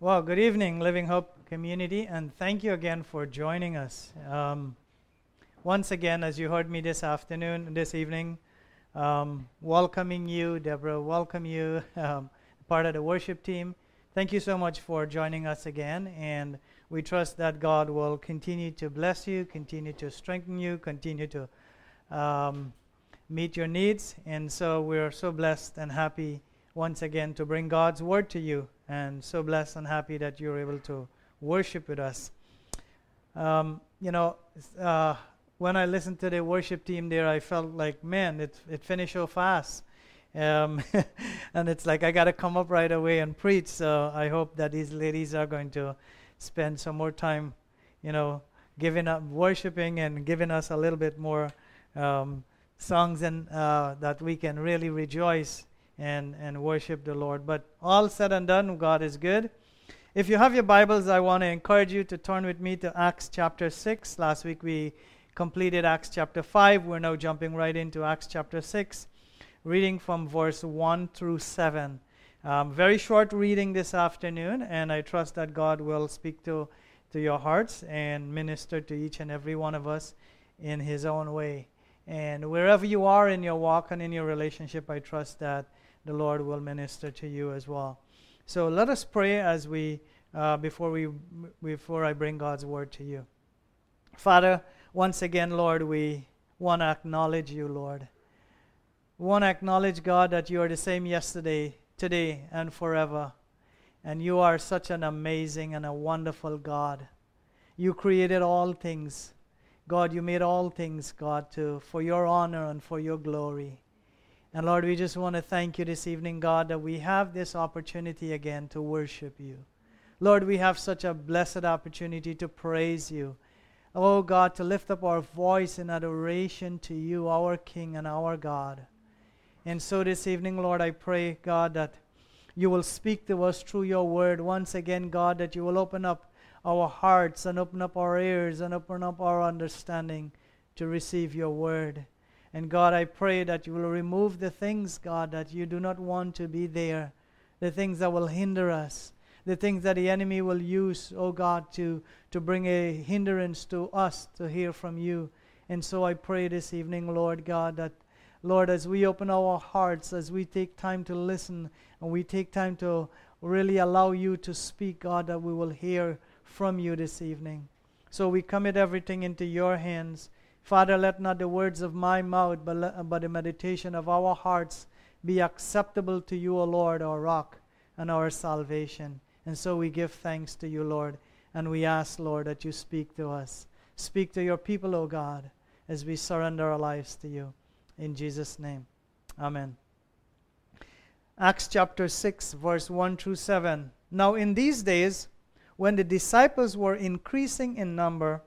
Well, good evening, Living Hope community, and thank you again for joining us. Um, once again, as you heard me this afternoon, this evening, um, welcoming you, Deborah, welcome you, um, part of the worship team. Thank you so much for joining us again, and we trust that God will continue to bless you, continue to strengthen you, continue to um, meet your needs. And so we're so blessed and happy once again to bring God's word to you and so blessed and happy that you're able to worship with us. Um, you know, uh, when I listened to the worship team there, I felt like, man, it, it finished so fast. Um, and it's like I got to come up right away and preach. So I hope that these ladies are going to spend some more time, you know, giving up worshiping and giving us a little bit more um, songs and uh, that we can really rejoice and, and worship the Lord. But all said and done, God is good. If you have your Bibles, I want to encourage you to turn with me to Acts chapter 6. Last week we completed Acts chapter 5. We're now jumping right into Acts chapter 6, reading from verse 1 through 7. Um, very short reading this afternoon, and I trust that God will speak to, to your hearts and minister to each and every one of us in His own way. And wherever you are in your walk and in your relationship, I trust that the Lord will minister to you as well. So let us pray as we uh, before we before I bring God's word to you. Father, once again, Lord, we want to acknowledge you, Lord. We want to acknowledge, God, that you are the same yesterday, today, and forever. And you are such an amazing and a wonderful God. You created all things. God, you made all things, God, to, for your honor and for your glory. And Lord, we just want to thank you this evening, God, that we have this opportunity again to worship you. Lord, we have such a blessed opportunity to praise you. Oh God, to lift up our voice in adoration to you, our King and our God. And so this evening, Lord, I pray, God, that you will speak to us through your word. Once again, God, that you will open up our hearts and open up our ears and open up our understanding to receive your word. And God, I pray that you will remove the things, God, that you do not want to be there, the things that will hinder us, the things that the enemy will use, oh God, to, to bring a hindrance to us to hear from you. And so I pray this evening, Lord God, that, Lord, as we open our hearts, as we take time to listen, and we take time to really allow you to speak, God, that we will hear from you this evening. So we commit everything into your hands. Father, let not the words of my mouth, but, but the meditation of our hearts be acceptable to you, O Lord, our rock and our salvation. And so we give thanks to you, Lord, and we ask, Lord, that you speak to us. Speak to your people, O God, as we surrender our lives to you. In Jesus' name, amen. Acts chapter 6, verse 1 through 7. Now, in these days, when the disciples were increasing in number,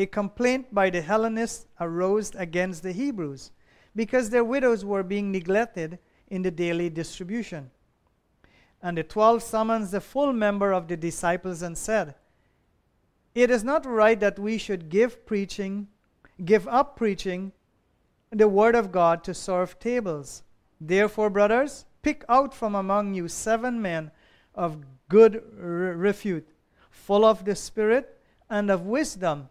a complaint by the Hellenists arose against the Hebrews because their widows were being neglected in the daily distribution. And the twelve summoned the full member of the disciples and said, It is not right that we should give preaching, give up preaching the word of God to serve tables. Therefore, brothers, pick out from among you seven men of good repute, full of the Spirit and of wisdom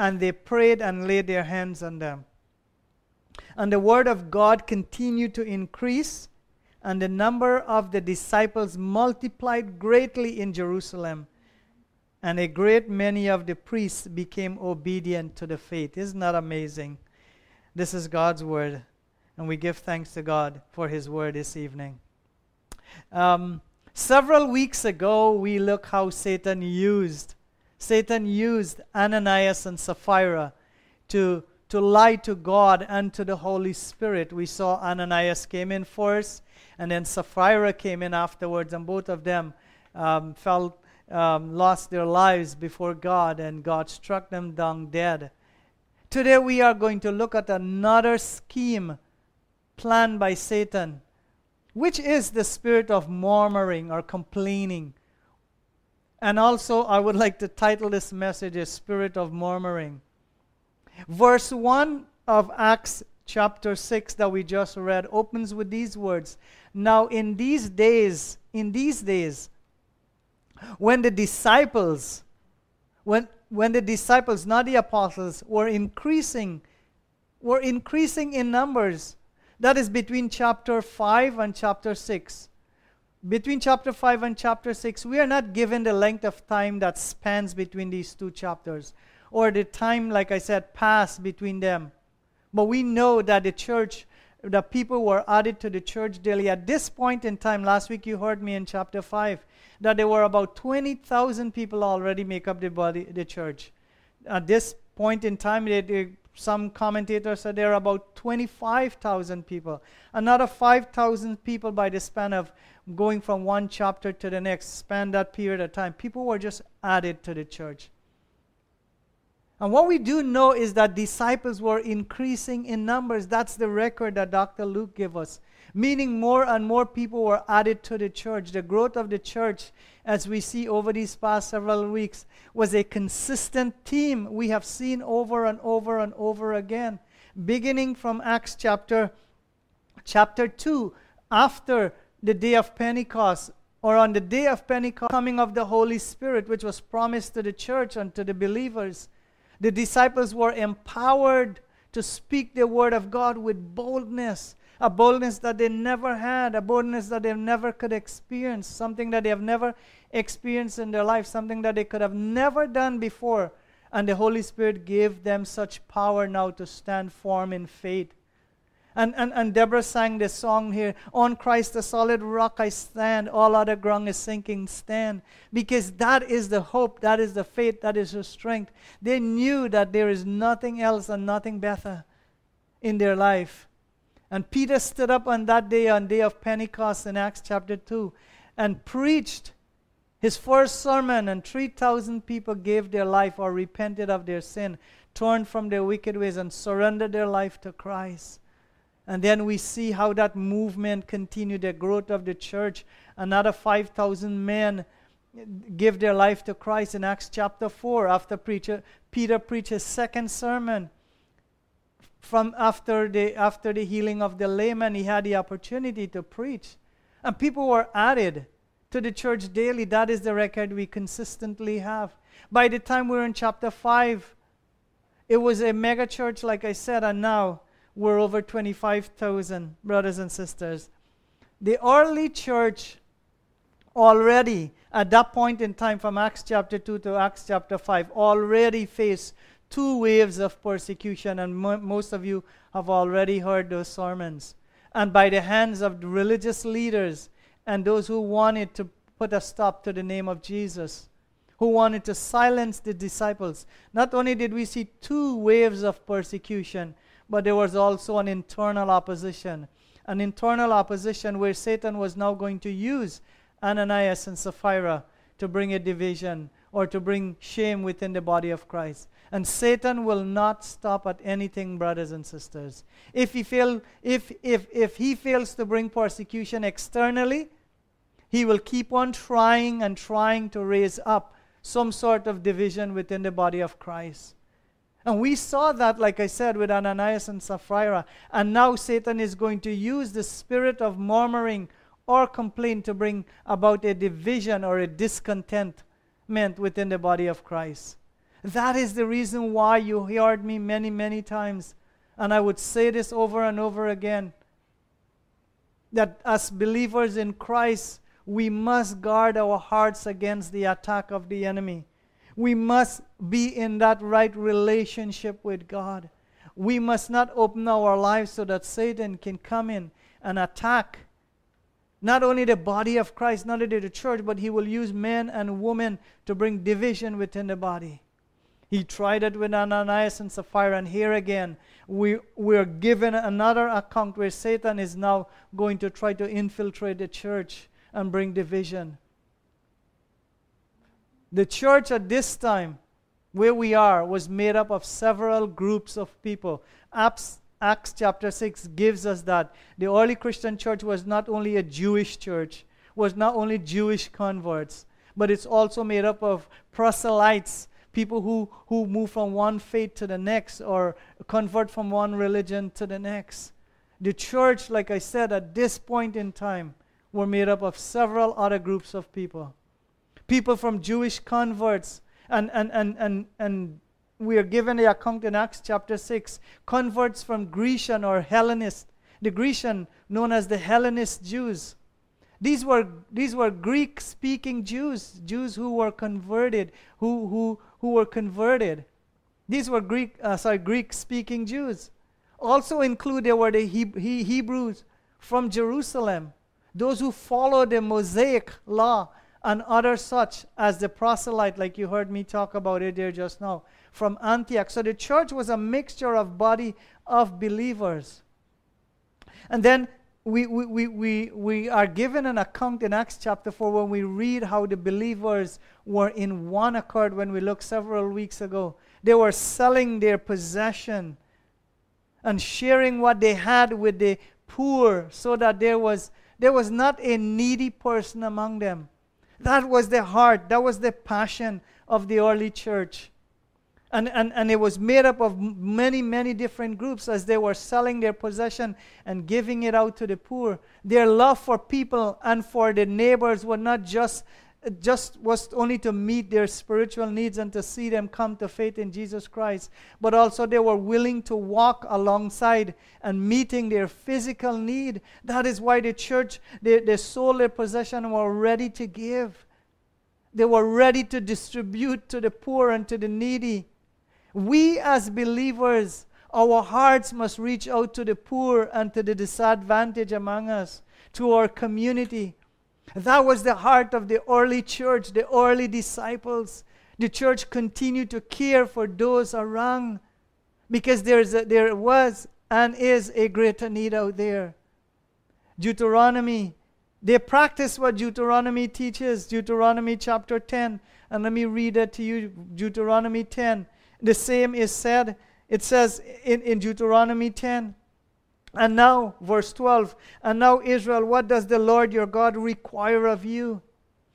and they prayed and laid their hands on them. And the word of God continued to increase, and the number of the disciples multiplied greatly in Jerusalem. And a great many of the priests became obedient to the faith. Isn't that amazing? This is God's word, and we give thanks to God for his word this evening. Um, Several weeks ago, we look how Satan used Satan used Ananias and Sapphira to, to lie to God and to the Holy Spirit. We saw Ananias came in first, and then Sapphira came in afterwards, and both of them um, felt um, lost their lives before God, and God struck them down dead. Today we are going to look at another scheme planned by Satan, which is the spirit of murmuring or complaining. And also, I would like to title this message a spirit of murmuring. Verse 1 of Acts chapter 6 that we just read opens with these words Now, in these days, in these days, when the disciples, when, when the disciples, not the apostles, were increasing, were increasing in numbers, that is between chapter 5 and chapter 6. Between chapter 5 and chapter 6, we are not given the length of time that spans between these two chapters, or the time, like I said, passed between them. But we know that the church, the people were added to the church daily. At this point in time, last week you heard me in chapter 5, that there were about 20,000 people already make up the body, the church. At this point in time, they, they, some commentators said there are about 25,000 people. Another 5,000 people by the span of going from one chapter to the next, span that period of time. People were just added to the church. And what we do know is that disciples were increasing in numbers. That's the record that Dr. Luke gave us. Meaning more and more people were added to the church. The growth of the church, as we see over these past several weeks, was a consistent theme we have seen over and over and over again. Beginning from Acts chapter, chapter 2, after the day of Pentecost, or on the day of Pentecost, coming of the Holy Spirit, which was promised to the church and to the believers the disciples were empowered to speak the word of God with boldness, a boldness that they never had, a boldness that they never could experience, something that they have never experienced in their life, something that they could have never done before. And the Holy Spirit gave them such power now to stand firm in faith. And, and, and Deborah sang this song here On Christ, the solid rock I stand, all other ground is sinking stand. Because that is the hope, that is the faith, that is the strength. They knew that there is nothing else and nothing better in their life. And Peter stood up on that day, on day of Pentecost in Acts chapter 2, and preached his first sermon, and 3,000 people gave their life or repented of their sin, turned from their wicked ways, and surrendered their life to Christ. And then we see how that movement continued, the growth of the church. Another 5,000 men give their life to Christ in Acts chapter 4 after preacher, Peter preached his second sermon. From after the, after the healing of the layman, he had the opportunity to preach. And people were added to the church daily. That is the record we consistently have. By the time we we're in chapter 5, it was a mega church, like I said, and now were over 25,000 brothers and sisters. The early church already, at that point in time, from Acts chapter 2 to Acts chapter 5, already faced two waves of persecution, and mo- most of you have already heard those sermons. And by the hands of the religious leaders and those who wanted to put a stop to the name of Jesus, who wanted to silence the disciples. Not only did we see two waves of persecution, but there was also an internal opposition. An internal opposition where Satan was now going to use Ananias and Sapphira to bring a division or to bring shame within the body of Christ. And Satan will not stop at anything, brothers and sisters. If he, fail, if, if, if he fails to bring persecution externally, he will keep on trying and trying to raise up some sort of division within the body of Christ. And we saw that, like I said, with Ananias and Sapphira. And now Satan is going to use the spirit of murmuring or complaint to bring about a division or a discontentment within the body of Christ. That is the reason why you heard me many, many times. And I would say this over and over again that as believers in Christ, we must guard our hearts against the attack of the enemy. We must be in that right relationship with God. We must not open our lives so that Satan can come in and attack not only the body of Christ, not only the church, but he will use men and women to bring division within the body. He tried it with Ananias and Sapphira, and here again, we, we're given another account where Satan is now going to try to infiltrate the church and bring division. The church at this time, where we are, was made up of several groups of people. Acts, Acts chapter 6 gives us that. The early Christian church was not only a Jewish church, was not only Jewish converts, but it's also made up of proselytes, people who, who move from one faith to the next or convert from one religion to the next. The church, like I said, at this point in time, were made up of several other groups of people. People from Jewish converts, and, and, and, and, and we are given the account in Acts chapter 6 converts from Grecian or Hellenist, the Grecian known as the Hellenist Jews. These were, these were Greek speaking Jews, Jews who were converted, who, who, who were converted. These were Greek, uh, sorry, Greek speaking Jews. Also included were the he- he- Hebrews from Jerusalem, those who followed the Mosaic law and other such as the proselyte, like you heard me talk about it there just now, from Antioch. So the church was a mixture of body of believers. And then we, we, we, we, we are given an account in Acts chapter 4 when we read how the believers were in one accord when we looked several weeks ago. They were selling their possession and sharing what they had with the poor so that there was, there was not a needy person among them. That was the heart, that was the passion of the early church. And, and, and it was made up of many, many different groups as they were selling their possession and giving it out to the poor. Their love for people and for the neighbors was not just, just was only to meet their spiritual needs and to see them come to faith in Jesus Christ, but also they were willing to walk alongside and meeting their physical need. That is why the church, they, they sold their possession were ready to give. They were ready to distribute to the poor and to the needy. We as believers, our hearts must reach out to the poor and to the disadvantaged among us, to our community. That was the heart of the early church, the early disciples. The church continued to care for those around because there's a, there was and is a greater need out there. Deuteronomy, they practice what Deuteronomy teaches, Deuteronomy chapter 10. And let me read it to you Deuteronomy 10. The same is said, it says in, in Deuteronomy 10. And now, verse 12, and now, Israel, what does the Lord your God require of you?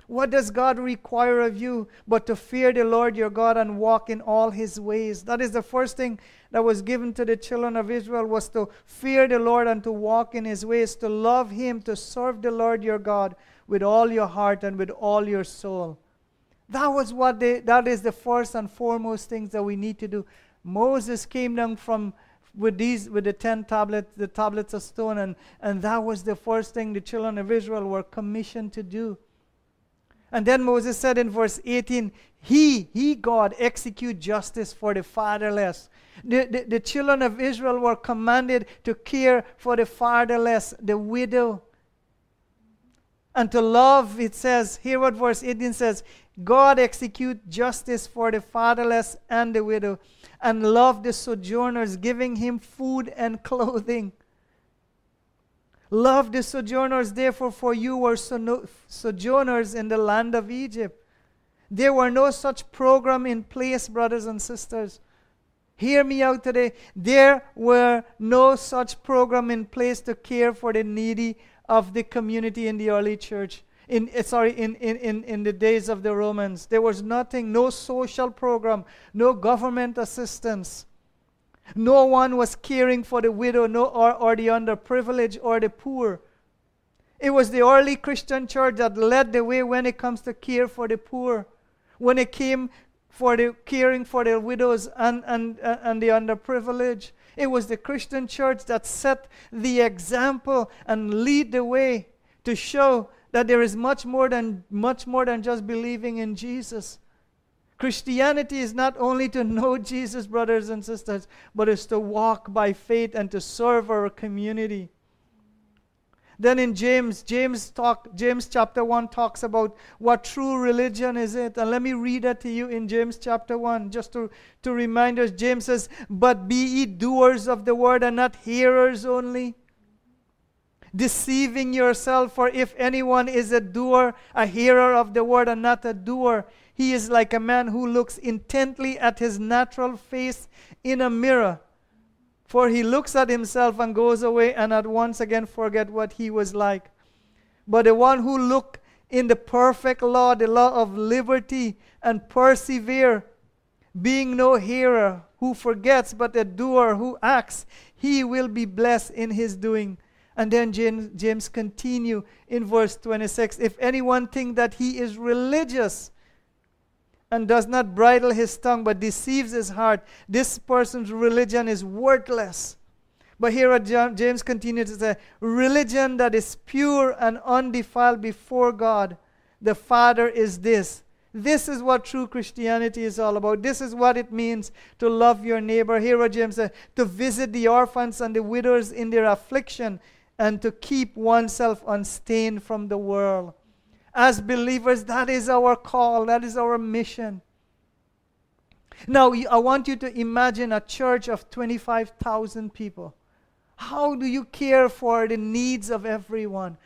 What does God require of you but to fear the Lord your God and walk in all his ways? That is the first thing that was given to the children of Israel was to fear the Lord and to walk in his ways, to love him, to serve the Lord your God with all your heart and with all your soul. That was what they, that is the first and foremost things that we need to do. Moses came down from with these with the ten tablets, the tablets of stone, and, and that was the first thing the children of Israel were commissioned to do. And then Moses said in verse 18, He, He, God, execute justice for the fatherless. The, the, the children of Israel were commanded to care for the fatherless, the widow. And to love, it says, hear what verse 18 says God execute justice for the fatherless and the widow, and love the sojourners, giving him food and clothing. Love the sojourners, therefore, for you were sojourners in the land of Egypt. There were no such program in place, brothers and sisters. Hear me out today. There were no such program in place to care for the needy of the community in the early church. In eh, sorry in, in, in, in the days of the romans there was nothing no social program no government assistance. No one was caring for the widow no, or, or the underprivileged or the poor. It was the early christian church that led the way when it comes to care for the poor when it came for the caring for the widows and, and, and the underprivileged it was the christian church that set the example and lead the way to show that there is much more than much more than just believing in Jesus. Christianity is not only to know Jesus, brothers and sisters, but is to walk by faith and to serve our community. Then in James, James talk, James chapter 1 talks about what true religion is it. And let me read that to you in James chapter 1, just to, to remind us. James says, But be ye doers of the word and not hearers only deceiving yourself. For if anyone is a doer, a hearer of the word, and not a doer, he is like a man who looks intently at his natural face in a mirror. For he looks at himself and goes away and at once again forget what he was like. But the one who look in the perfect law, the law of liberty, and persevere, being no hearer who forgets, but a doer who acts, he will be blessed in his doing. And then James, James continue in verse 26. If anyone think that he is religious and does not bridle his tongue but deceives his heart, this person's religion is worthless. But here James continues to say, religion that is pure and undefiled before God, the Father, is this. This is what true Christianity is all about. This is what it means to love your neighbor. Here James says, to visit the orphans and the widows in their affliction and to keep oneself unstained from the world. As believers, that is our call, that is our mission. Now, I want you to imagine a church of 25,000 people. How do you care for the needs of everyone?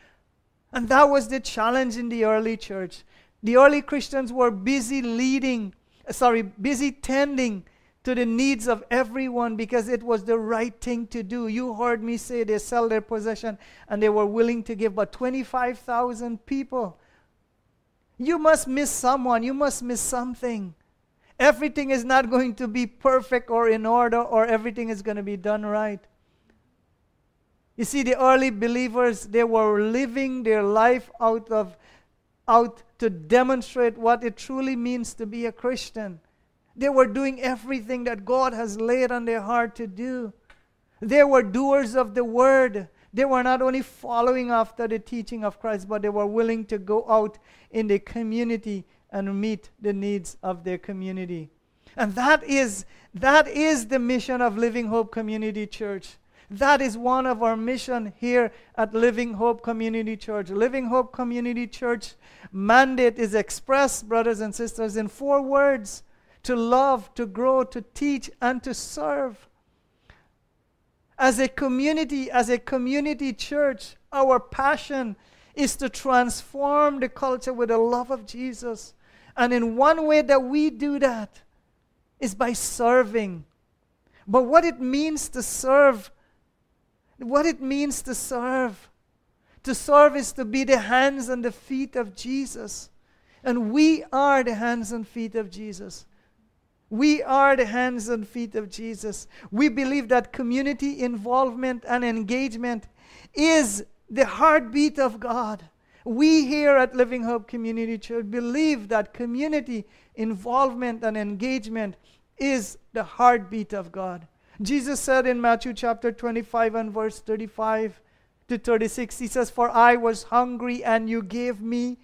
And that was the challenge in the early church. The early Christians were busy leading, uh, sorry, busy tending to the needs of everyone because it was the right thing to do. You heard me say they sell their possession and they were willing to give, but 25,000 people. You must miss someone, you must miss something. Everything is not going to be perfect or in order, or everything is going to be done right. You see, the early believers, they were living their life out of out to demonstrate what it truly means to be a Christian. They were doing everything that God has laid on their heart to do. They were doers of the word. They were not only following after the teaching of Christ, but they were willing to go out in the community and meet the needs of their community. And that is that is the mission of Living Hope Community Church. That is one of our mission here at Living Hope Community Church. Living Hope Community Church mandate is expressed, brothers and sisters, in four words to love, to grow, to teach, and to serve. As a community, as a community church, our passion is to transform the culture with the love of Jesus. And in one way that we do that is by serving. But what it means to serve, what it means to serve, to serve is to be the hands and the feet of Jesus. And we are the hands and feet of Jesus. We are the hands and feet of Jesus. We believe that community involvement and engagement is the heartbeat of God. We here at Living Hope Community Church believe that community involvement and engagement is the heartbeat of God. Jesus said in Matthew chapter 25 and verse 35 to 36, He says, For I was hungry and you gave me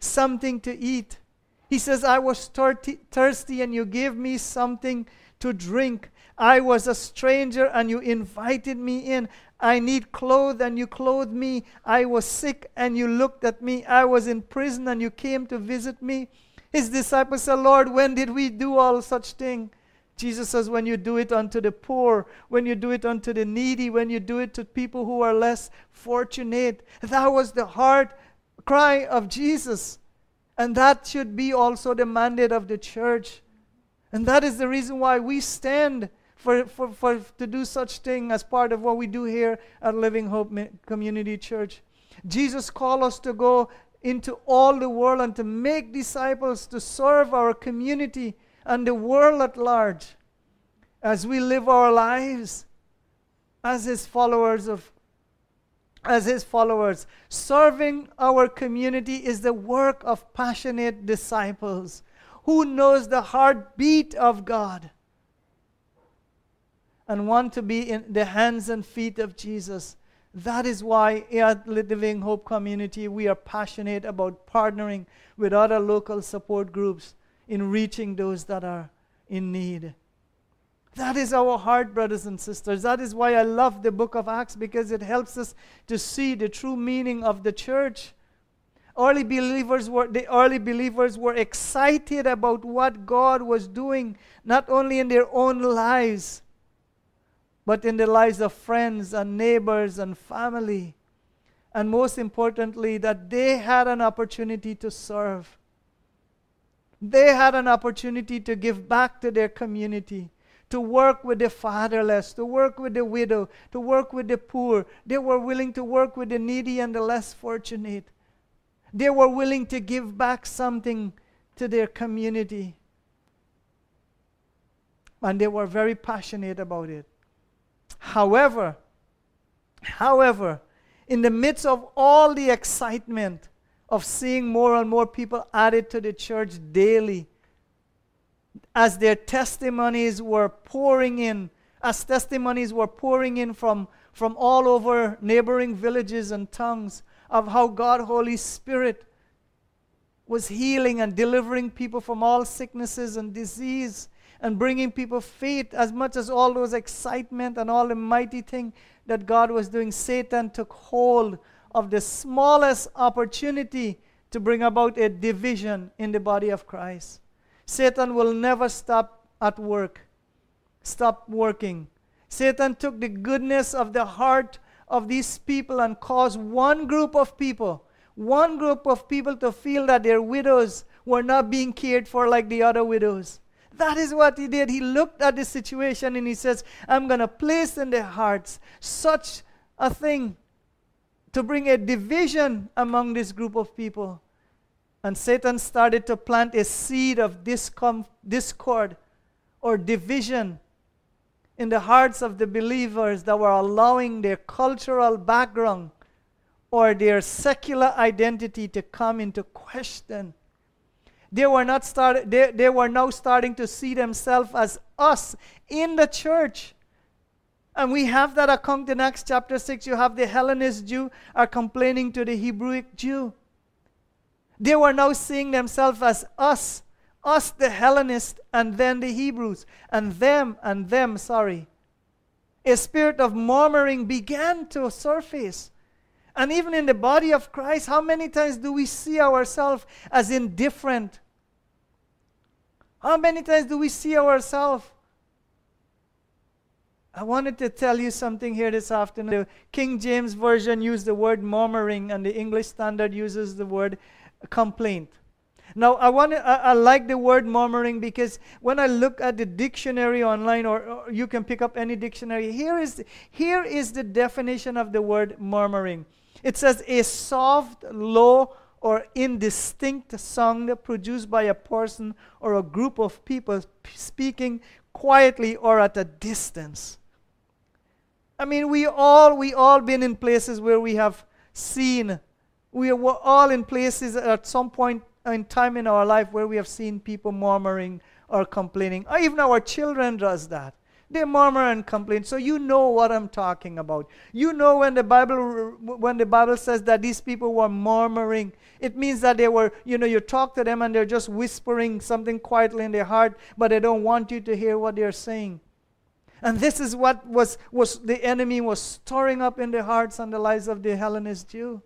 something to eat. He says, I was thirsty and you gave me something to drink. I was a stranger and you invited me in. I need clothes and you clothed me. I was sick and you looked at me. I was in prison and you came to visit me. His disciples said, Lord, when did we do all such thing? Jesus says, when you do it unto the poor, when you do it unto the needy, when you do it to people who are less fortunate. That was the heart cry of Jesus. And that should be also the mandate of the church. And that is the reason why we stand for, for, for to do such thing as part of what we do here at Living Hope Community Church. Jesus called us to go into all the world and to make disciples to serve our community and the world at large as we live our lives as his followers of as his followers. Serving our community is the work of passionate disciples who knows the heartbeat of God and want to be in the hands and feet of Jesus. That is why at Living Hope Community we are passionate about partnering with other local support groups in reaching those that are in need. That is our heart, brothers and sisters. That is why I love the book of Acts because it helps us to see the true meaning of the church. Early believers were the early believers were excited about what God was doing, not only in their own lives, but in the lives of friends and neighbors and family. and most importantly, that they had an opportunity to serve. They had an opportunity to give back to their community, to work with the fatherless, to work with the widow, to work with the poor. They were willing to work with the needy and the less fortunate. They were willing to give back something to their community. And they were very passionate about it. However, however, in the midst of all the excitement of seeing more and more people added to the church daily, as their testimonies were pouring in, as testimonies were pouring in from, from all over neighboring villages and tongues of how God, Holy Spirit, was healing and delivering people from all sicknesses and disease and bringing people faith as much as all those excitement and all the mighty thing that God was doing, Satan took hold of the smallest opportunity to bring about a division in the body of Christ. Satan will never stop at work, stop working. Satan took the goodness of the heart of these people and caused one group of people, one group of people to feel that their widows were not being cared for like the other widows. That is what he did. He looked at the situation and he says, I'm going to place in their hearts such a thing to bring a division among this group of people. And Satan started to plant a seed of discom- discord or division in the hearts of the believers that were allowing their cultural background or their secular identity to come into question. They were not start, they, they were now starting to see themselves as us in the church. And we have that account in Acts chapter 6. You have the Hellenist Jew are complaining to the Hebrewic Jew. They were now seeing themselves as us, us the Hellenists, and then the Hebrews, and them and them, sorry. A spirit of murmuring began to surface. And even in the body of Christ, how many times do we see ourselves as indifferent? How many times do we see ourselves? I wanted to tell you something here this afternoon. The King James Version used the word murmuring, and the English Standard uses the word complaint. Now, I, want I, I, like the word murmuring because when I look at the dictionary online, or, or you can pick up any dictionary, here is, here is the definition of the word murmuring it says a soft, low, or indistinct sound produced by a person or a group of people speaking quietly or at a distance. I mean, we all we all been in places where we have seen. We were all in places at some point in time in our life where we have seen people murmuring or complaining. Or even our children does that. They murmur and complain. So you know what I'm talking about. You know when the Bible when the Bible says that these people were murmuring, it means that they were, you know, you talk to them and they're just whispering something quietly in their heart, but they don't want you to hear what they're saying. And this is what was, was the enemy was stirring up in the hearts and the lives of the Hellenist Jew.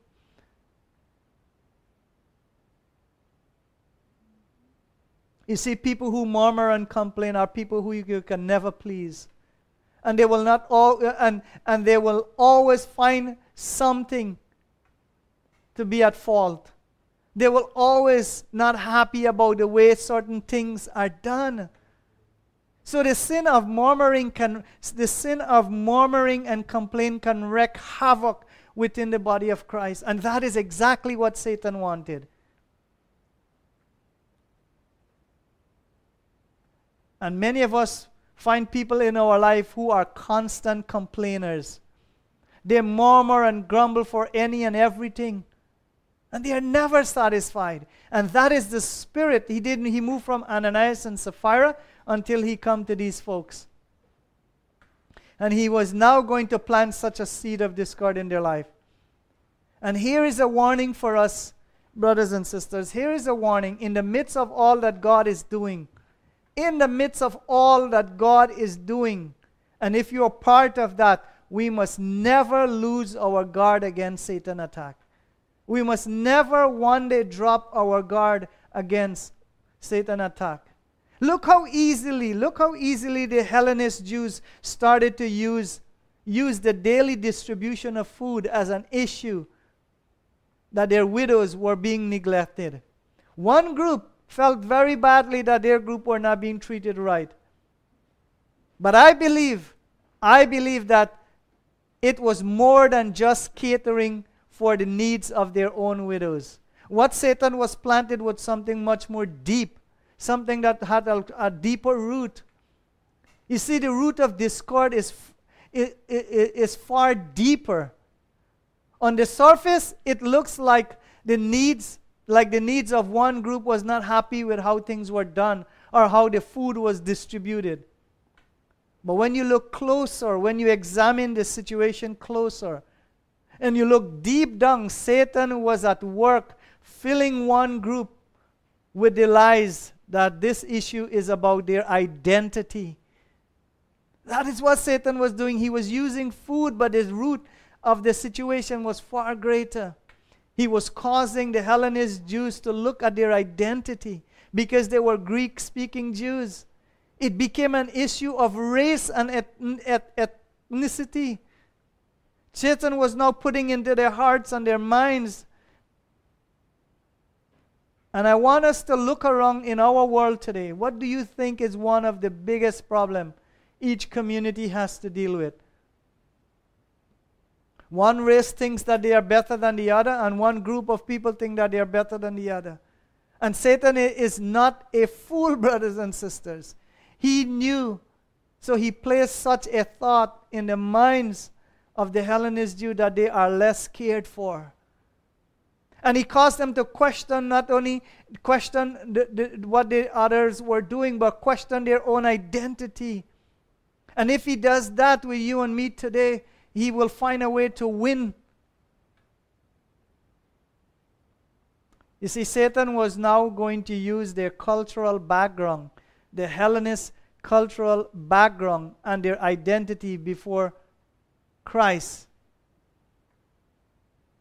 You see, people who murmur and complain are people who you can never please. And they will not all and, and they will always find something to be at fault. They will always not happy about the way certain things are done. So the sin of murmuring can the sin of murmuring and complaint can wreak havoc within the body of Christ. And that is exactly what Satan wanted. And many of us find people in our life who are constant complainers. They murmur and grumble for any and everything. And they are never satisfied. And that is the spirit. He didn't he moved from Ananias and Sapphira until he come to these folks. And he was now going to plant such a seed of discord in their life. And here is a warning for us, brothers and sisters. Here is a warning in the midst of all that God is doing in the midst of all that God is doing. And if you're part of that, we must never lose our guard against Satan attack. We must never one day drop our guard against Satan attack. Look how easily, look how easily the Hellenist Jews started to use, use the daily distribution of food as an issue that their widows were being neglected. One group felt very badly that their group were not being treated right. But I believe, I believe that it was more than just catering for the needs of their own widows. What Satan was planted was something much more deep, something that had a, a deeper root. You see, the root of discord is, is, is far deeper. On the surface, it looks like the needs like the needs of one group was not happy with how things were done or how the food was distributed. But when you look closer, when you examine the situation closer, and you look deep down, Satan was at work filling one group with the lies that this issue is about their identity. That is what Satan was doing. He was using food, but the root of the situation was far greater. He was causing the Hellenist Jews to look at their identity because they were Greek speaking Jews. It became an issue of race and ethnicity. Satan was now putting into their hearts and their minds. And I want us to look around in our world today. What do you think is one of the biggest problems each community has to deal with? One race thinks that they are better than the other, and one group of people think that they are better than the other. And Satan is not a fool, brothers and sisters. He knew, so he placed such a thought in the minds of the Hellenist Jew that they are less cared for. And he caused them to question not only question the, the, what the others were doing, but question their own identity. And if he does that with you and me today, he will find a way to win. You see, Satan was now going to use their cultural background, the Hellenist cultural background, and their identity before Christ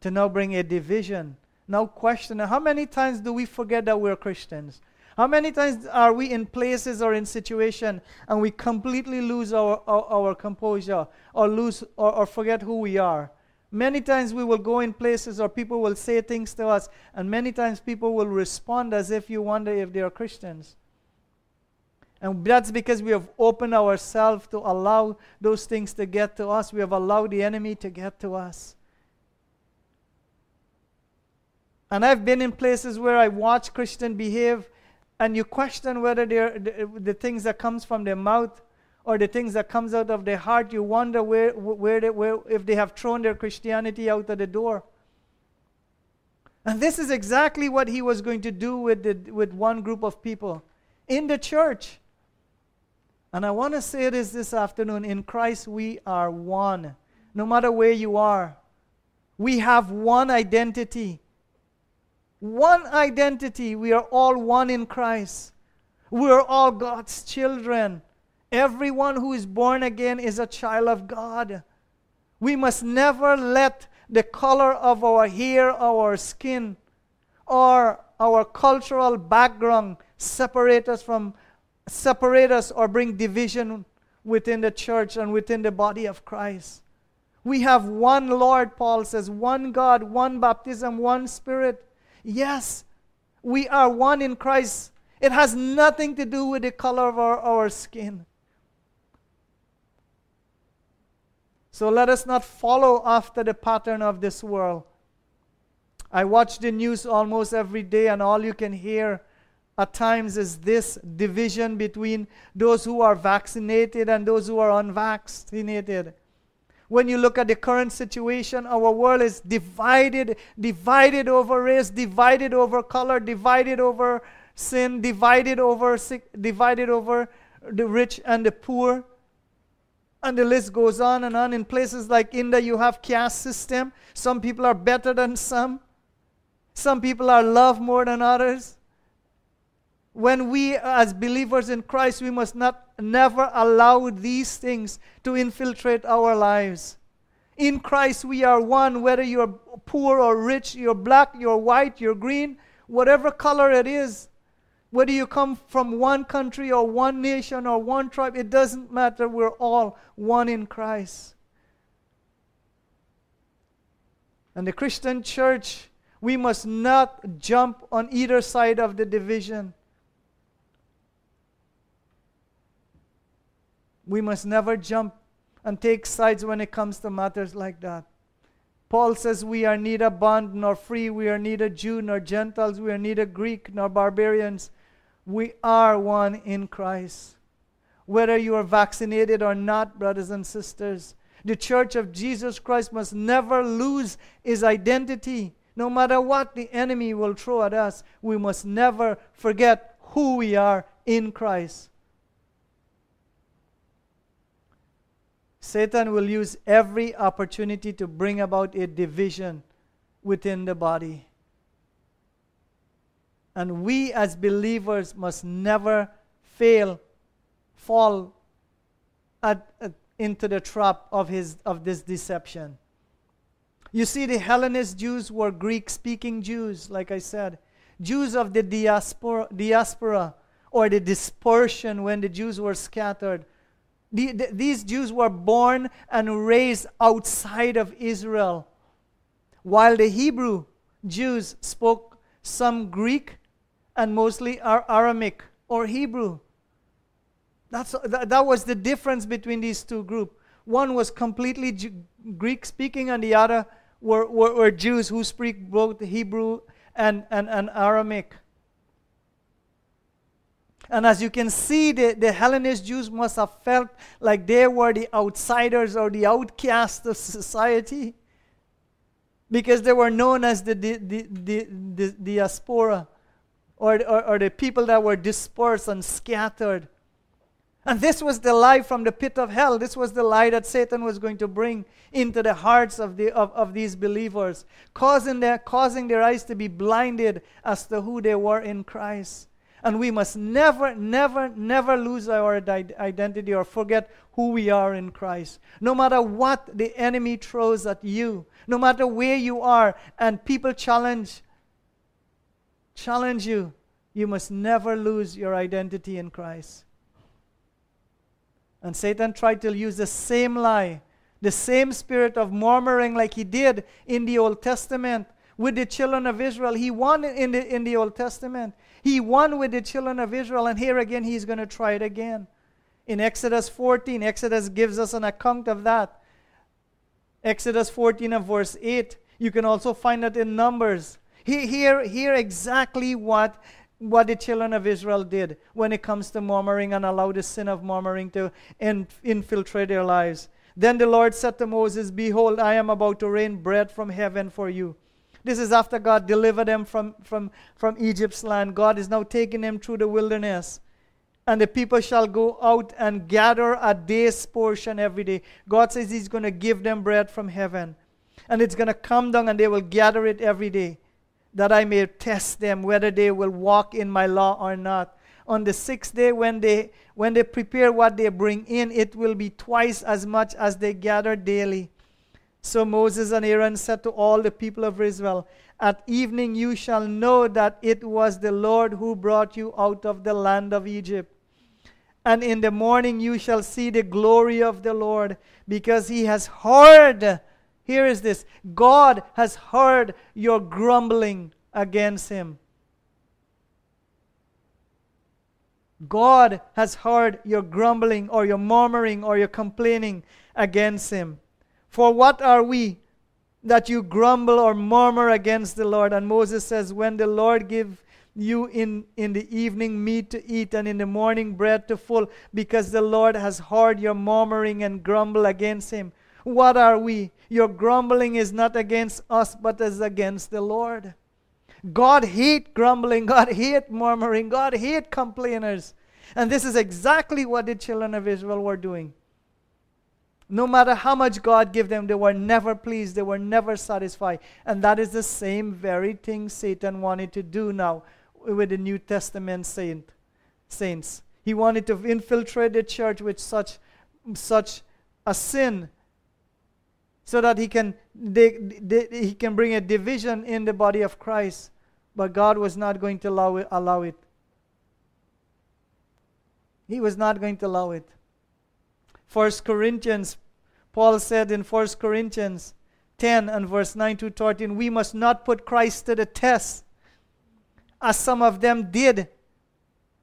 to now bring a division. Now, question how many times do we forget that we're Christians? How many times are we in places or in situation and we completely lose our, our, our composure or lose or, or forget who we are? Many times we will go in places or people will say things to us, and many times people will respond as if you wonder if they are Christians. And that's because we have opened ourselves to allow those things to get to us. We have allowed the enemy to get to us. And I've been in places where I watch Christian behave and you question whether the, the things that comes from their mouth or the things that comes out of their heart, you wonder where, where, they, where if they have thrown their Christianity out of the door. And this is exactly what he was going to do with, the, with one group of people in the church. And I want to say this this afternoon in Christ, we are one. No matter where you are, we have one identity one identity. We are all one in Christ. We are all God's children. Everyone who is born again is a child of God. We must never let the color of our hair, our skin, or our cultural background separate us from separate us or bring division within the church and within the body of Christ. We have one Lord, Paul says, one God, one baptism, one spirit. Yes, we are one in Christ. It has nothing to do with the color of our, our skin. So let us not follow after the pattern of this world. I watch the news almost every day, and all you can hear at times is this division between those who are vaccinated and those who are unvaccinated when you look at the current situation, our world is divided, divided over race, divided over color, divided over sin, divided over sick, divided over the rich and the poor. And the list goes on and on. In places like India, you have caste system. Some people are better than some. Some people are loved more than others when we as believers in Christ we must not never allow these things to infiltrate our lives. In Christ we are one whether you're poor or rich you're black you're white you're green whatever color it is whether you come from one country or one nation or one tribe it doesn't matter. We're all one in Christ. And the Christian church We must not jump on either side of the division. We must never jump and take sides when it comes to matters like that. Paul says we are neither bond nor free, we are neither Jew nor Gentiles, we are neither Greek nor barbarians. We are one in Christ. Whether you are vaccinated or not, brothers and sisters, the church of Jesus Christ must never lose its identity. No matter what the enemy will throw at us, we must never forget who we are in Christ. Satan will use every opportunity to bring about a division within the body. And we as believers must never fail, fall at, at, into the trap of, his, of this deception. You see, the Hellenist Jews were Greek speaking Jews, like I said. Jews of the diaspora, diaspora or the dispersion when the Jews were scattered the, the, these Jews were born and raised outside of Israel, while the Hebrew Jews spoke some Greek and mostly Aramaic or Hebrew. That's, that, that was the difference between these two groups. One was completely Greek speaking, and the other were, were, were Jews who speak both Hebrew and, and, and Aramaic. And as you can see, the, the Hellenist Jews must have felt like they were the outsiders or the outcasts of society because they were known as the, the, the, the, the diaspora or, or, or the people that were dispersed and scattered. And this was the lie from the pit of hell. This was the lie that Satan was going to bring into the hearts of, the, of, of these believers, causing their, causing their eyes to be blinded as to who they were in Christ. And we must never, never, never lose our identity or forget who we are in Christ. No matter what the enemy throws at you, no matter where you are, and people challenge, challenge you, you must never lose your identity in Christ. And Satan tried to use the same lie, the same spirit of murmuring like he did in the Old Testament with the children of Israel. He won in the, in the Old Testament. He won with the children of Israel, and here again he's going to try it again. In Exodus 14, Exodus gives us an account of that. Exodus 14 and verse 8. You can also find it in Numbers. Here, here exactly what, what the children of Israel did when it comes to murmuring and allow the sin of murmuring to in, infiltrate their lives. Then the Lord said to Moses, Behold, I am about to rain bread from heaven for you. This is after God delivered them from, from, from Egypt's land. God is now taking them through the wilderness. And the people shall go out and gather a day's portion every day. God says He's going to give them bread from heaven. And it's going to come down and they will gather it every day. That I may test them whether they will walk in my law or not. On the sixth day, when they when they prepare what they bring in, it will be twice as much as they gather daily. So Moses and Aaron said to all the people of Israel, At evening you shall know that it was the Lord who brought you out of the land of Egypt. And in the morning you shall see the glory of the Lord, because he has heard. Here is this God has heard your grumbling against him. God has heard your grumbling or your murmuring or your complaining against him. For what are we that you grumble or murmur against the Lord? And Moses says, When the Lord give you in, in the evening meat to eat and in the morning bread to full, because the Lord has heard your murmuring and grumble against him. What are we? Your grumbling is not against us, but is against the Lord. God hate grumbling, God hate murmuring, God hate complainers. And this is exactly what the children of Israel were doing. No matter how much God gave them, they were never pleased. They were never satisfied. And that is the same very thing Satan wanted to do now with the New Testament saint, saints. He wanted to infiltrate the church with such, such a sin so that he can, they, they, he can bring a division in the body of Christ. But God was not going to allow it, allow it. He was not going to allow it. First Corinthians Paul said in 1 Corinthians 10 and verse 9 to 13, we must not put Christ to the test, as some of them did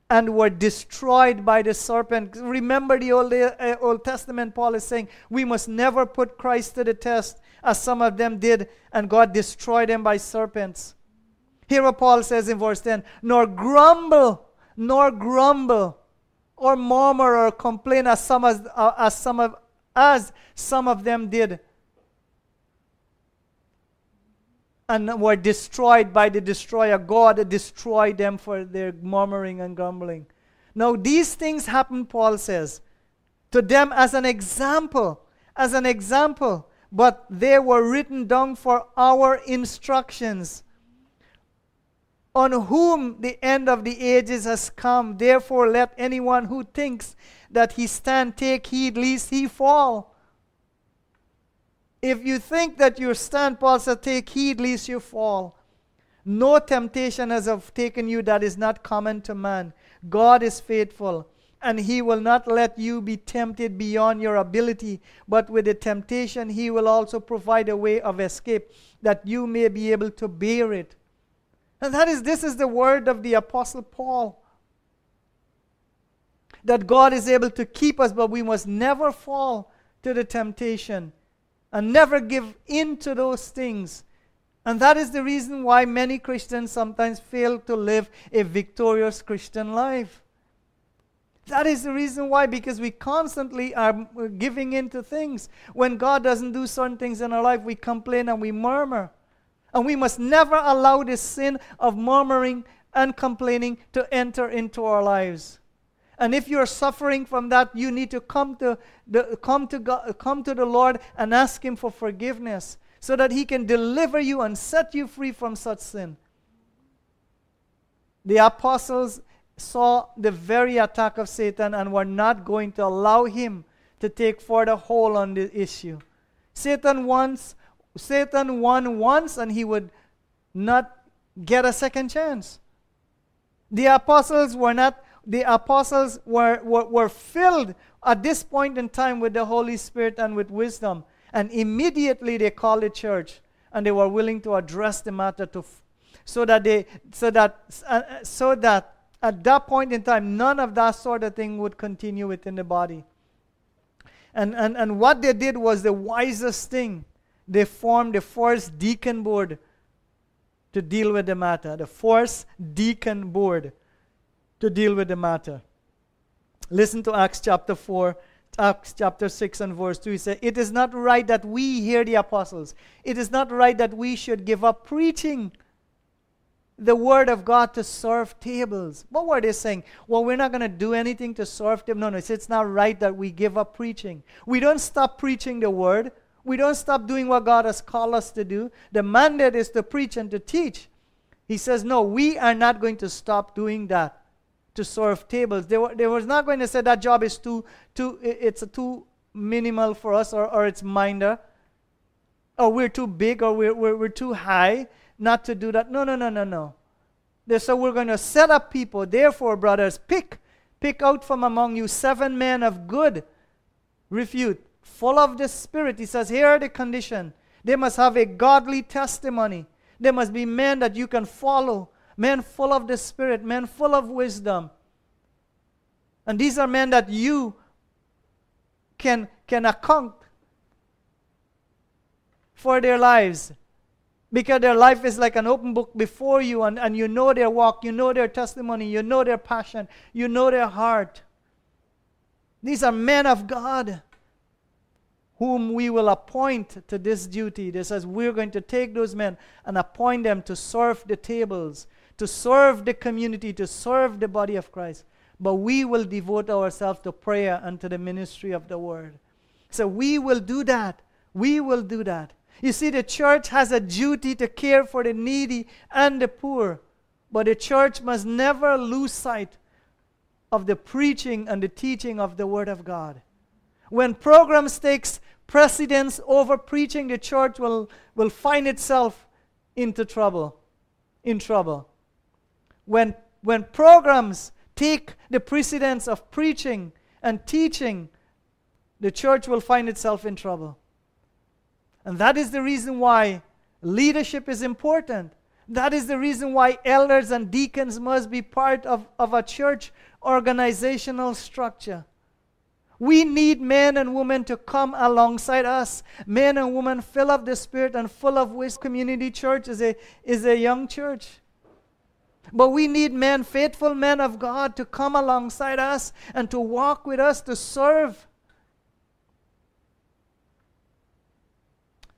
and were destroyed by the serpent. Remember the Old, uh, Old Testament, Paul is saying, we must never put Christ to the test, as some of them did, and God destroyed them by serpents. Here, Paul says in verse 10, nor grumble, nor grumble, or murmur or complain as some, as, uh, as some of as some of them did and were destroyed by the destroyer. God destroyed them for their murmuring and grumbling. Now, these things happen, Paul says, to them as an example, as an example, but they were written down for our instructions, on whom the end of the ages has come. Therefore, let anyone who thinks that he stand take heed lest he fall. If you think that you stand, Paul said, take heed lest you fall. No temptation has taken you that is not common to man. God is faithful, and he will not let you be tempted beyond your ability, but with the temptation, he will also provide a way of escape that you may be able to bear it. And that is, this is the word of the Apostle Paul. That God is able to keep us, but we must never fall to the temptation and never give in to those things. And that is the reason why many Christians sometimes fail to live a victorious Christian life. That is the reason why, because we constantly are giving in to things. When God doesn't do certain things in our life, we complain and we murmur. And we must never allow this sin of murmuring and complaining to enter into our lives. And if you're suffering from that, you need to come to the, come to God, come to the Lord and ask Him for forgiveness so that He can deliver you and set you free from such sin. The apostles saw the very attack of Satan and were not going to allow him to take further hold on the issue. Satan once Satan won once and he would not get a second chance. The apostles were not the apostles were, were, were filled at this point in time with the Holy Spirit and with wisdom. And immediately they called the church and they were willing to address the matter to so that they so that uh, so that at that point in time none of that sort of thing would continue within the body. And and, and what they did was the wisest thing. They formed the first deacon board to deal with the matter. The first deacon board to deal with the matter. Listen to Acts chapter 4, Acts chapter 6 and verse 2. He said, It is not right that we hear the apostles. It is not right that we should give up preaching the word of God to serve tables. What were they saying? Well, we're not going to do anything to serve them. No, no, it's not right that we give up preaching. We don't stop preaching the word. We don't stop doing what God has called us to do. The mandate is to preach and to teach. He says, No, we are not going to stop doing that to serve tables. They, were, they was not going to say that job is too, too it's too minimal for us or, or it's minor or we're too big or we're, we're, we're too high not to do that. No, no, no, no, no. Said we're going to set up people. Therefore, brothers, pick, pick out from among you seven men of good refute, full of the Spirit. He says, here are the condition. They must have a godly testimony. They must be men that you can follow men full of the Spirit, men full of wisdom. And these are men that you can, can account for their lives. Because their life is like an open book before you, and, and you know their walk, you know their testimony, you know their passion, you know their heart. These are men of God whom we will appoint to this duty. This says we're going to take those men and appoint them to serve the tables, to serve the community, to serve the body of Christ. But we will devote ourselves to prayer and to the ministry of the word. So we will do that. We will do that. You see, the church has a duty to care for the needy and the poor. But the church must never lose sight of the preaching and the teaching of the Word of God. When programs takes precedence over preaching, the church will, will find itself into trouble. In trouble when, when programs take the precedence of preaching and teaching, the church will find itself in trouble. And that is the reason why leadership is important. That is the reason why elders and deacons must be part of, of a church organizational structure. We need men and women to come alongside us. Men and women fill up the Spirit and full of wisdom. Community Church is a, is a young church. But we need men, faithful men of God, to come alongside us and to walk with us, to serve.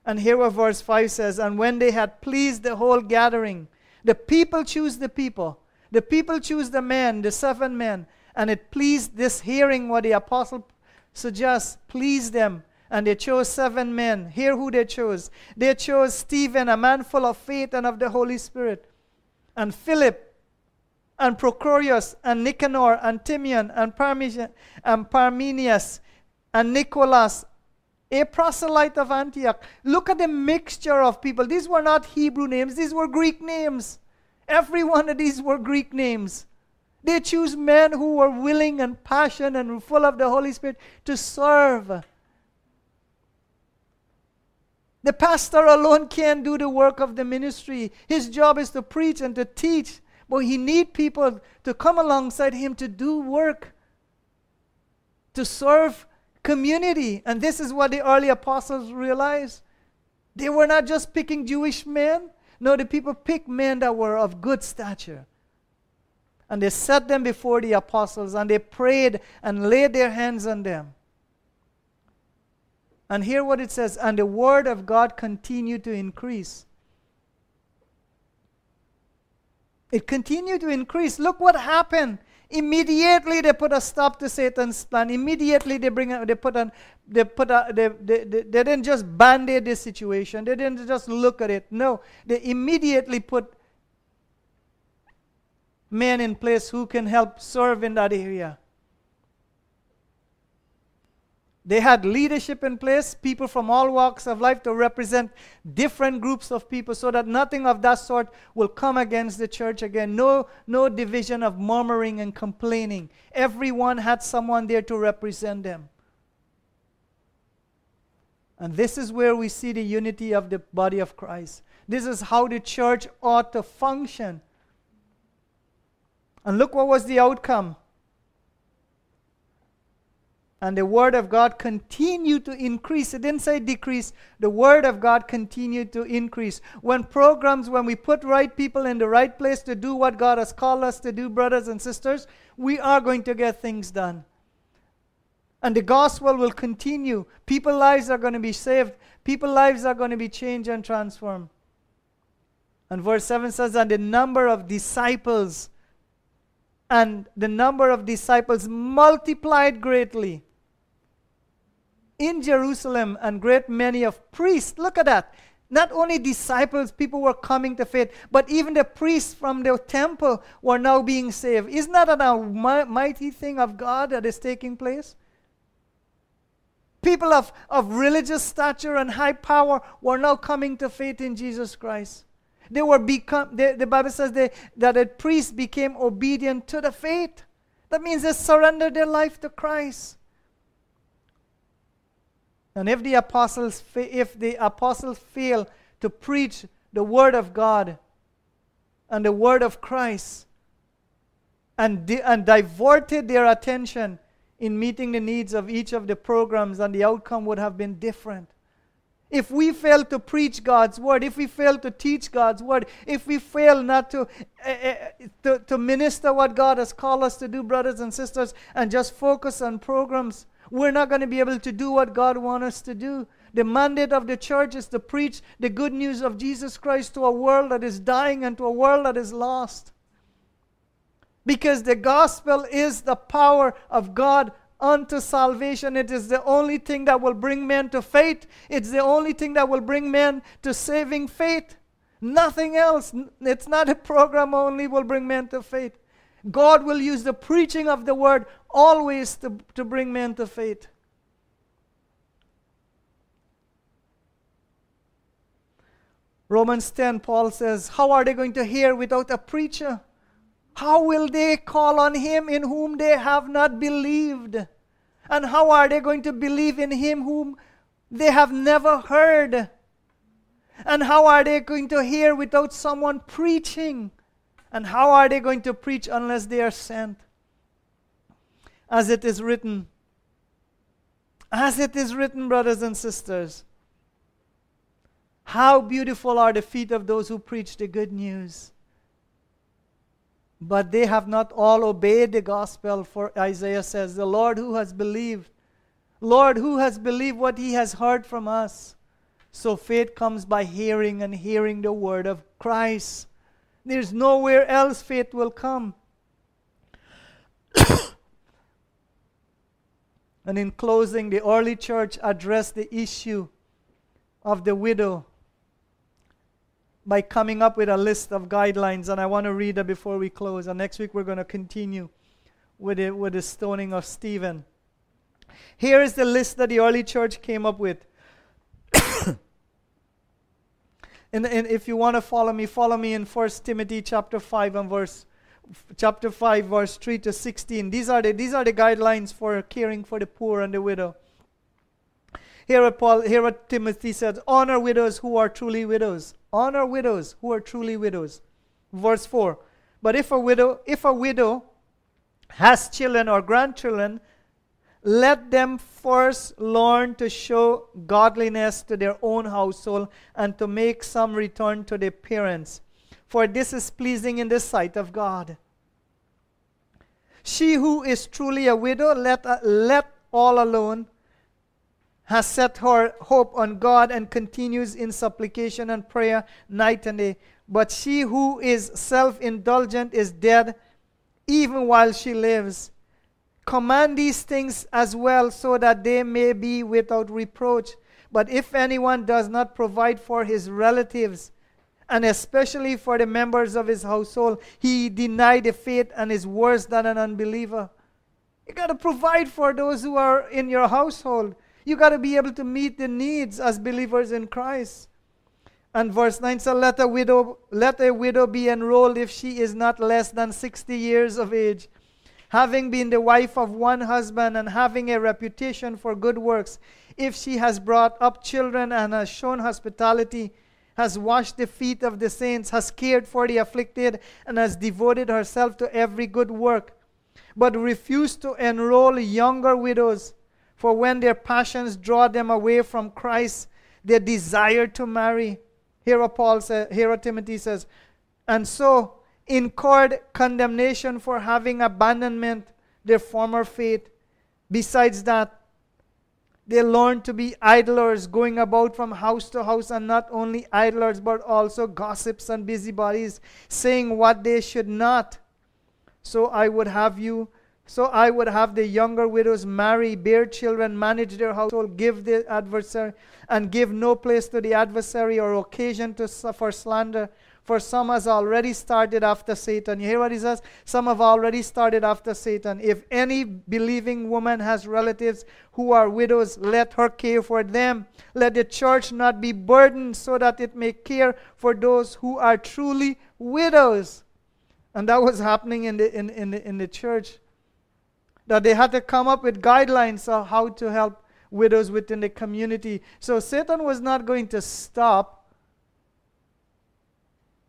And here what verse 5 says And when they had pleased the whole gathering, the people choose the people. The people choose the men, the seven men. And it pleased this hearing what the apostle suggests, please them. And they chose seven men. Hear who they chose. They chose Stephen, a man full of faith and of the Holy Spirit, and Philip, and Prochorus, and Nicanor, and Timon, and, Parmenas, and Parmenas, and Nicholas, a proselyte of Antioch. Look at the mixture of people. These were not Hebrew names, these were Greek names. Every one of these were Greek names. They choose men who were willing and passionate and full of the Holy Spirit to serve. The pastor alone can't do the work of the ministry. His job is to preach and to teach, but he needs people to come alongside him to do work, to serve community. And this is what the early apostles realized. They were not just picking Jewish men. No, the people picked men that were of good stature. And they set them before the apostles and they prayed and laid their hands on them. And hear what it says and the word of God continued to increase. It continued to increase. Look what happened Immediately they put a stop to Satan's plan. Immediately they bring they put on they put a, they, they, they, they didn't just band-aid this situation. They didn't just look at it. No, they immediately put men in place who can help serve in that area. They had leadership in place, people from all walks of life to represent different groups of people so that nothing of that sort will come against the church again. No, no division of murmuring and complaining. Everyone had someone there to represent them. And this is where we see the unity of the body of Christ. This is how the church ought to function. And look what was the outcome and the word of God continued to increase. It didn't say decrease. The word of God continued to increase. When programs, when we put right people in the right place to do what God has called us to do, brothers and sisters, we are going to get things done. And the gospel will continue. People's lives are going to be saved. People's lives are going to be changed and transformed. And verse 7 says, And the number of disciples and the number of disciples multiplied greatly in Jerusalem and great many of priests. Look at that. Not only disciples, people were coming to faith, but even the priests from the temple were now being saved. Isn't that a mighty thing of God that is taking place? People of, of religious stature and high power were now coming to faith in Jesus Christ. They were become the Bible says they, that the priests became obedient to the faith. That means they surrendered their life to Christ. And if the apostles, if the apostles fail to preach the word of God and the word of Christ and, di- and diverted their attention in meeting the needs of each of the programs, and the outcome would have been different. If we fail to preach God's word, if we fail to teach God's word, if we fail not to, uh, uh, to, to minister what God has called us to do, brothers and sisters, and just focus on programs, we're not going to be able to do what God wants us to do. The mandate of the church is to preach the good news of Jesus Christ to a world that is dying and to a world that is lost. Because the gospel is the power of God unto salvation. It is the only thing that will bring men to faith. It's the only thing that will bring men to saving faith. Nothing else. It's not a program only will bring men to faith. God will use the preaching of the word always to, to bring men to faith. Romans 10, Paul says, How are they going to hear without a preacher? How will they call on him in whom they have not believed? And how are they going to believe in him whom They have never heard. And how are they going to hear without someone preaching? And how are they going to preach unless they are sent? As it is written, as it is written, brothers and sisters, how beautiful are the feet of those who preach the good news. But they have not all obeyed the gospel, for Isaiah says, The Lord who has believed, Lord who has believed what he has heard from us. So faith comes by hearing and hearing the word of Christ. There's nowhere else faith will come. and in closing, the early church addressed the issue of the widow by coming up with a list of guidelines, and I want to read it before we close. And next week we're going to continue with it with the stoning of Stephen. Here is the list that the early church came up with. and, and if you want to follow me, follow me in First Timothy chapter 5 and verse chapter 5 verse 3 to 16 these are the these are the guidelines for caring for the poor and the widow here what paul here what timothy says honor widows who are truly widows honor widows who are truly widows. Verse 4. But if a widow, if a widow has children or grandchildren, let them first learn to show godliness to their own household and to make some return to their parents. For this is pleasing in the sight of God. She who is truly a widow, let, uh, let all alone has set her hope on God and continues in supplication and prayer night and day. But she who is self indulgent is dead even while she lives. Command these things as well so that they may be without reproach. But if anyone does not provide for his relatives, and especially for the members of his household, he denied the faith and is worse than an unbeliever. You got to provide for those who are in your household. You got to be able to meet the needs as believers in Christ. And verse 9 says, let a, widow, let a widow be enrolled if she is not less than 60 years of age, having been the wife of one husband and having a reputation for good works. If she has brought up children and has shown hospitality, has washed the feet of the saints, has cared for the afflicted, and has devoted herself to every good work, but refused to enroll younger widows for when their passions draw them away from Christ, their desire to marry. Here Paul says, here Timothy says, and so incurred condemnation for having abandonment their former faith. Besides that, they learned to be idlers, going about from house to house, and not only idlers, but also gossips and busybodies, saying what they should not. So I would have you so I would have the younger widows marry, bear children, manage their household, give the adversary, and give no place to the adversary or occasion to suffer slander. For some has already started after Satan. You hear what he says? Some have already started after Satan. If any believing woman has relatives who are widows, let her care for them. Let the church not be burdened so that it may care for those who are truly widows. And that was happening in the, in, in the, in the church that they had to come up with guidelines of how to help widows within the community. So Satan was not going to stop,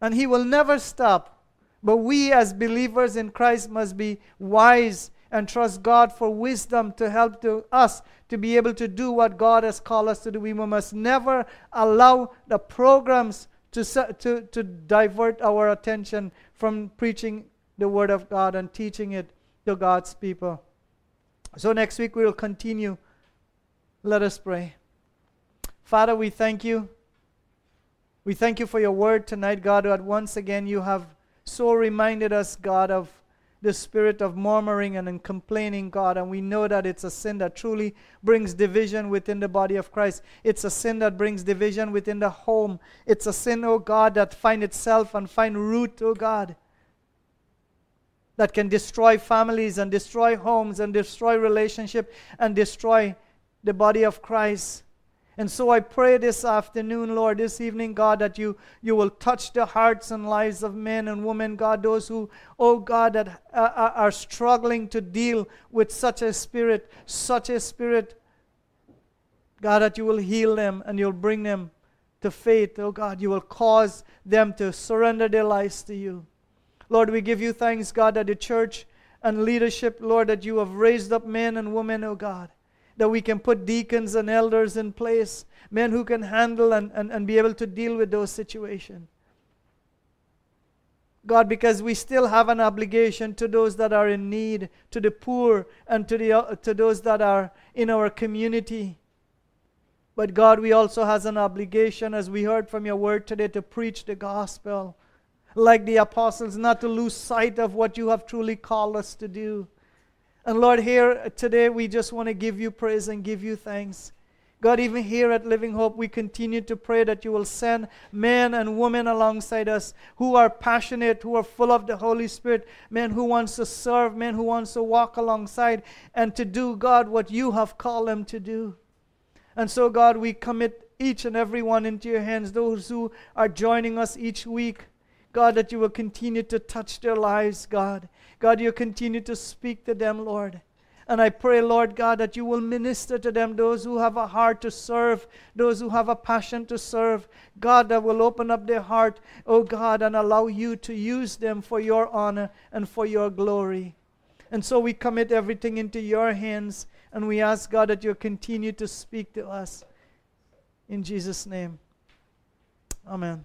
and he will never stop. But we as believers in Christ must be wise and trust God for wisdom to help to us to be able to do what God has called us to do. We must never allow the programs to, to, to divert our attention from preaching the Word of God and teaching it to God's people. So next week we will continue. Let us pray. Father, we thank you. We thank you for your word tonight, God, that once again you have so reminded us, God, of the spirit of murmuring and complaining, God. And we know that it's a sin that truly brings division within the body of Christ. It's a sin that brings division within the home. It's a sin, oh God, that find itself and find root, oh God that can destroy families and destroy homes and destroy relationship and destroy the body of Christ. And so I pray this afternoon, Lord, this evening, God, that you, you will touch the hearts and lives of men and women, God, those who, oh God, that uh, uh are struggling to deal with such a spirit, such a spirit God, that you will heal them and you'll bring them to faith. Oh God, you will cause them to surrender their lives to you. Lord, we give you thanks, God, that the church and leadership, Lord, that you have raised up men and women, oh God, that we can put deacons and elders in place, men who can handle and, and, and be able to deal with those situations. God, because we still have an obligation to those that are in need, to the poor, and to, the, uh, to those that are in our community. But God, we also has an obligation, as we heard from your word today, to preach the gospel. Like the apostles, not to lose sight of what you have truly called us to do. And Lord, here today we just want to give you praise and give you thanks. God, even here at Living Hope, we continue to pray that you will send men and women alongside us who are passionate, who are full of the Holy Spirit, men who wants to serve, men who wants to walk alongside and to do, God, what you have called them to do. And so, God, we commit each and every one into your hands, those who are joining us each week. God, that you will continue to touch their lives, God. God, you continue to speak to them, Lord. And I pray, Lord God, that you will minister to them, those who have a heart to serve, those who have a passion to serve. God, that will open up their heart, oh God, and allow you to use them for your honor and for your glory. And so we commit everything into your hands, and we ask, God, that you continue to speak to us. In Jesus' name. Amen.